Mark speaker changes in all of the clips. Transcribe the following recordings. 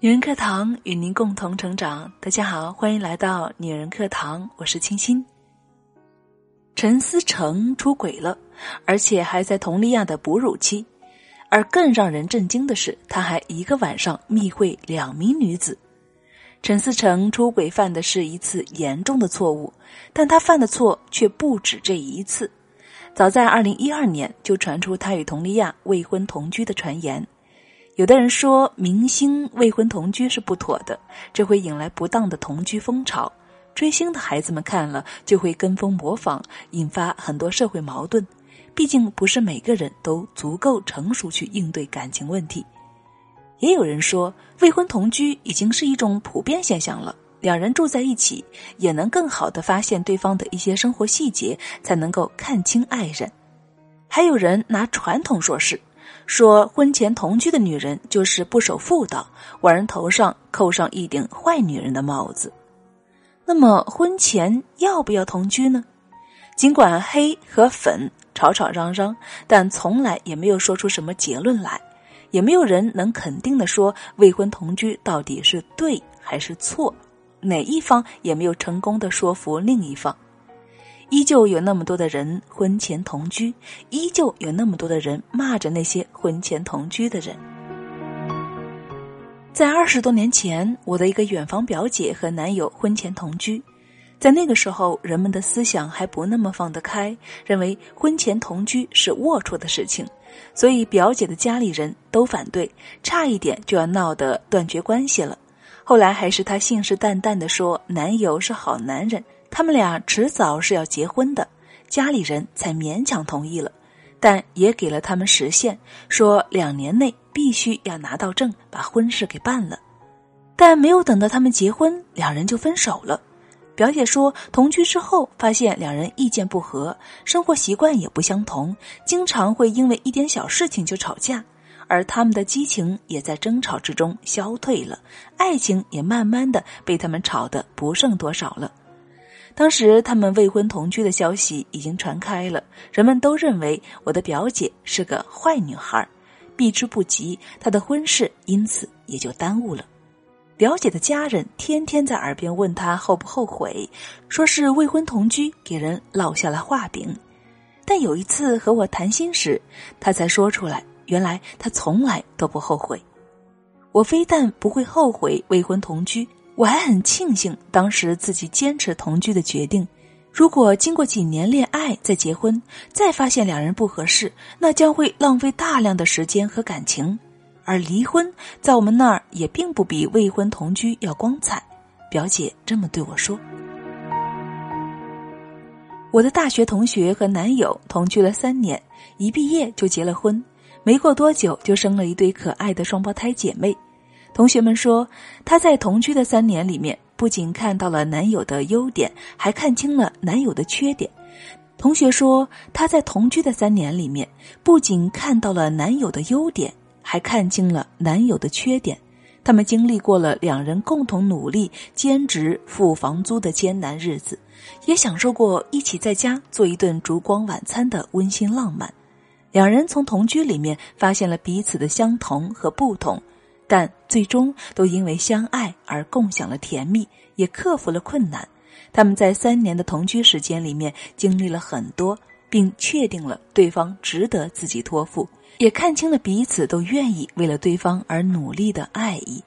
Speaker 1: 女人课堂与您共同成长。大家好，欢迎来到女人课堂，我是清新。陈思诚出轨了，而且还在佟丽娅的哺乳期。而更让人震惊的是，他还一个晚上密会两名女子。陈思诚出轨犯的是一次严重的错误，但他犯的错却不止这一次。早在二零一二年，就传出他与佟丽娅未婚同居的传言。有的人说，明星未婚同居是不妥的，这会引来不当的同居风潮。追星的孩子们看了就会跟风模仿，引发很多社会矛盾。毕竟不是每个人都足够成熟去应对感情问题。也有人说，未婚同居已经是一种普遍现象了，两人住在一起也能更好的发现对方的一些生活细节，才能够看清爱人。还有人拿传统说事。说婚前同居的女人就是不守妇道，往人头上扣上一顶坏女人的帽子。那么婚前要不要同居呢？尽管黑和粉吵吵嚷嚷，但从来也没有说出什么结论来，也没有人能肯定的说未婚同居到底是对还是错，哪一方也没有成功的说服另一方。依旧有那么多的人婚前同居，依旧有那么多的人骂着那些婚前同居的人。在二十多年前，我的一个远房表姐和男友婚前同居，在那个时候，人们的思想还不那么放得开，认为婚前同居是龌龊的事情，所以表姐的家里人都反对，差一点就要闹得断绝关系了。后来还是她信誓旦旦的说，男友是好男人。他们俩迟早是要结婚的，家里人才勉强同意了，但也给了他们时限，说两年内必须要拿到证，把婚事给办了。但没有等到他们结婚，两人就分手了。表姐说，同居之后发现两人意见不合，生活习惯也不相同，经常会因为一点小事情就吵架，而他们的激情也在争吵之中消退了，爱情也慢慢的被他们吵得不剩多少了。当时他们未婚同居的消息已经传开了，人们都认为我的表姐是个坏女孩，避之不及，她的婚事因此也就耽误了。表姐的家人天天在耳边问她后不后悔，说是未婚同居给人落下了画饼。但有一次和我谈心时，她才说出来，原来她从来都不后悔。我非但不会后悔未婚同居。我还很庆幸当时自己坚持同居的决定。如果经过几年恋爱再结婚，再发现两人不合适，那将会浪费大量的时间和感情。而离婚在我们那儿也并不比未婚同居要光彩。表姐这么对我说。我的大学同学和男友同居了三年，一毕业就结了婚，没过多久就生了一对可爱的双胞胎姐妹。同学们说，她在同居的三年里面，不仅看到了男友的优点，还看清了男友的缺点。同学说，她在同居的三年里面，不仅看到了男友的优点，还看清了男友的缺点。他们经历过了两人共同努力、兼职付房租的艰难日子，也享受过一起在家做一顿烛光晚餐的温馨浪漫。两人从同居里面发现了彼此的相同和不同。但最终都因为相爱而共享了甜蜜，也克服了困难。他们在三年的同居时间里面经历了很多，并确定了对方值得自己托付，也看清了彼此都愿意为了对方而努力的爱意。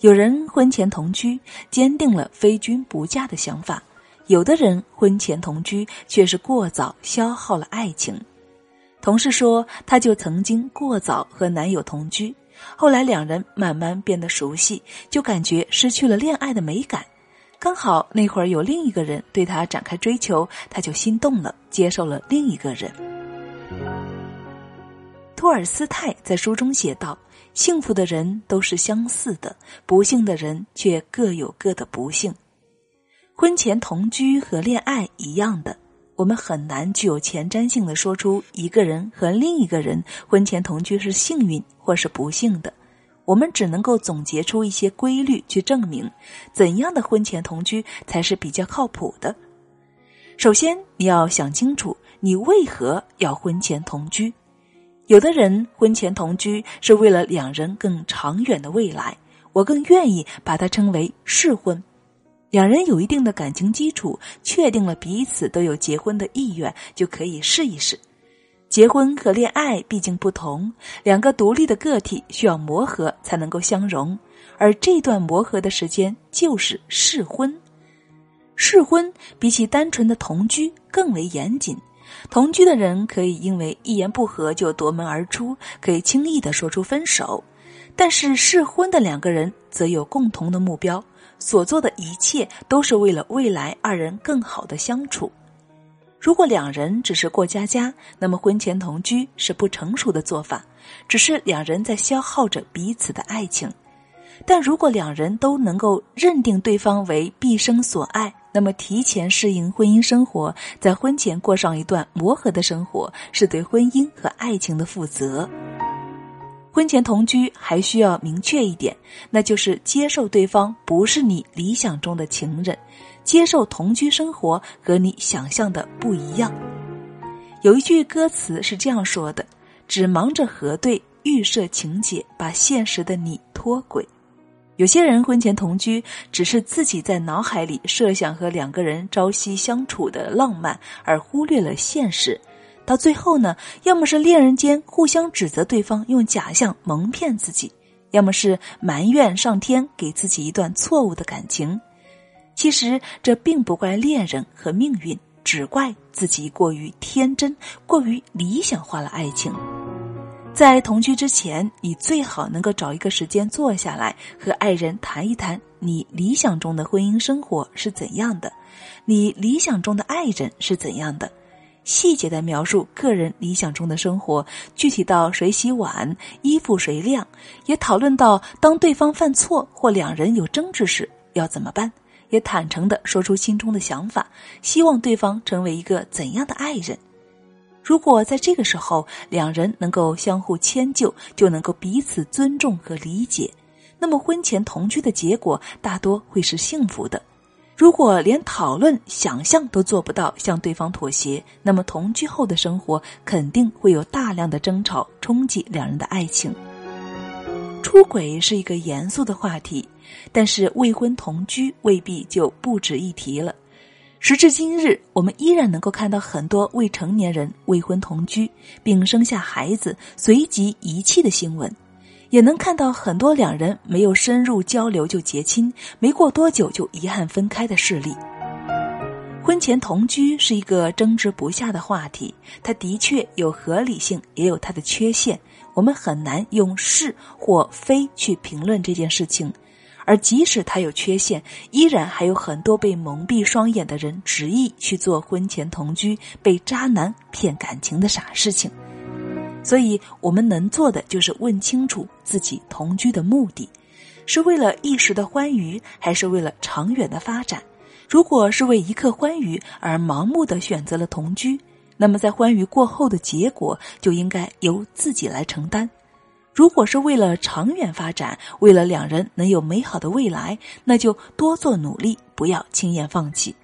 Speaker 1: 有人婚前同居，坚定了非君不嫁的想法；有的人婚前同居，却是过早消耗了爱情。同事说，她就曾经过早和男友同居。后来两人慢慢变得熟悉，就感觉失去了恋爱的美感。刚好那会儿有另一个人对他展开追求，他就心动了，接受了另一个人。托尔斯泰在书中写道：“幸福的人都是相似的，不幸的人却各有各的不幸。”婚前同居和恋爱一样的。我们很难具有前瞻性的说出一个人和另一个人婚前同居是幸运或是不幸的，我们只能够总结出一些规律去证明怎样的婚前同居才是比较靠谱的。首先，你要想清楚你为何要婚前同居。有的人婚前同居是为了两人更长远的未来。我更愿意把它称为试婚。两人有一定的感情基础，确定了彼此都有结婚的意愿，就可以试一试。结婚和恋爱毕竟不同，两个独立的个体需要磨合才能够相融，而这段磨合的时间就是试婚。试婚比起单纯的同居更为严谨，同居的人可以因为一言不合就夺门而出，可以轻易的说出分手，但是试婚的两个人则有共同的目标，所做的一切都是为了未来二人更好的相处。如果两人只是过家家，那么婚前同居是不成熟的做法，只是两人在消耗着彼此的爱情。但如果两人都能够认定对方为毕生所爱，那么提前适应婚姻生活，在婚前过上一段磨合的生活，是对婚姻和爱情的负责。婚前同居还需要明确一点，那就是接受对方不是你理想中的情人。接受同居生活和你想象的不一样。有一句歌词是这样说的：“只忙着核对预设情节，把现实的你脱轨。”有些人婚前同居，只是自己在脑海里设想和两个人朝夕相处的浪漫，而忽略了现实。到最后呢，要么是恋人间互相指责对方用假象蒙骗自己，要么是埋怨上天给自己一段错误的感情。其实这并不怪恋人和命运，只怪自己过于天真，过于理想化了爱情。在同居之前，你最好能够找一个时间坐下来，和爱人谈一谈你理想中的婚姻生活是怎样的，你理想中的爱人是怎样的，细节的描述个人理想中的生活，具体到谁洗碗、衣服谁晾，也讨论到当对方犯错或两人有争执时要怎么办。也坦诚的说出心中的想法，希望对方成为一个怎样的爱人？如果在这个时候两人能够相互迁就，就能够彼此尊重和理解，那么婚前同居的结果大多会是幸福的。如果连讨论、想象都做不到向对方妥协，那么同居后的生活肯定会有大量的争吵，冲击两人的爱情。出轨是一个严肃的话题，但是未婚同居未必就不值一提了。时至今日，我们依然能够看到很多未成年人未婚同居并生下孩子随即遗弃的新闻，也能看到很多两人没有深入交流就结亲，没过多久就遗憾分开的事例。婚前同居是一个争执不下的话题，它的确有合理性，也有它的缺陷。我们很难用是或非去评论这件事情，而即使它有缺陷，依然还有很多被蒙蔽双眼的人执意去做婚前同居、被渣男骗感情的傻事情。所以，我们能做的就是问清楚自己同居的目的，是为了一时的欢愉，还是为了长远的发展。如果是为一刻欢愉而盲目的选择了同居，那么在欢愉过后的结果就应该由自己来承担。如果是为了长远发展，为了两人能有美好的未来，那就多做努力，不要轻言放弃。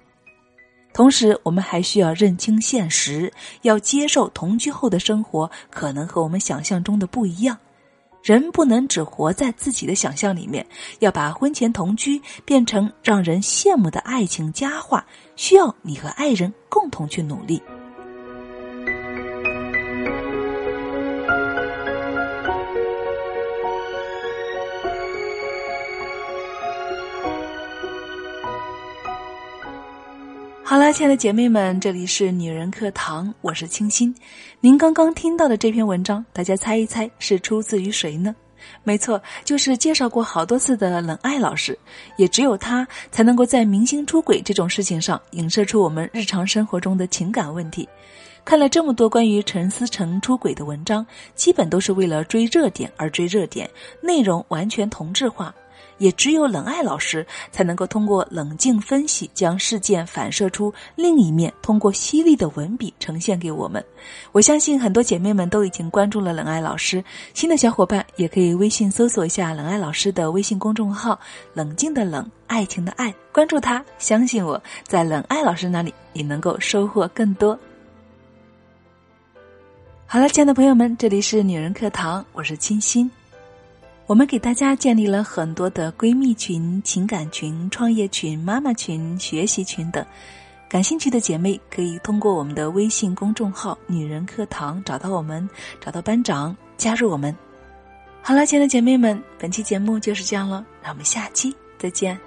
Speaker 1: 同时，我们还需要认清现实，要接受同居后的生活可能和我们想象中的不一样。人不能只活在自己的想象里面，要把婚前同居变成让人羡慕的爱情佳话，需要你和爱人共同去努力。好了，亲爱的姐妹们，这里是女人课堂，我是清新。您刚刚听到的这篇文章，大家猜一猜是出自于谁呢？没错，就是介绍过好多次的冷爱老师。也只有他才能够在明星出轨这种事情上影射出我们日常生活中的情感问题。看了这么多关于陈思诚出轨的文章，基本都是为了追热点而追热点，内容完全同质化。也只有冷爱老师才能够通过冷静分析，将事件反射出另一面，通过犀利的文笔呈现给我们。我相信很多姐妹们都已经关注了冷爱老师，新的小伙伴也可以微信搜索一下冷爱老师的微信公众号“冷静的冷，爱情的爱”，关注他，相信我在冷爱老师那里你能够收获更多。好了，亲爱的朋友们，这里是女人课堂，我是清新。我们给大家建立了很多的闺蜜群、情感群、创业群、妈妈群、学习群等。感兴趣的姐妹可以通过我们的微信公众号“女人课堂”找到我们，找到班长，加入我们。好了，亲爱的姐妹们，本期节目就是这样了，让我们下期再见。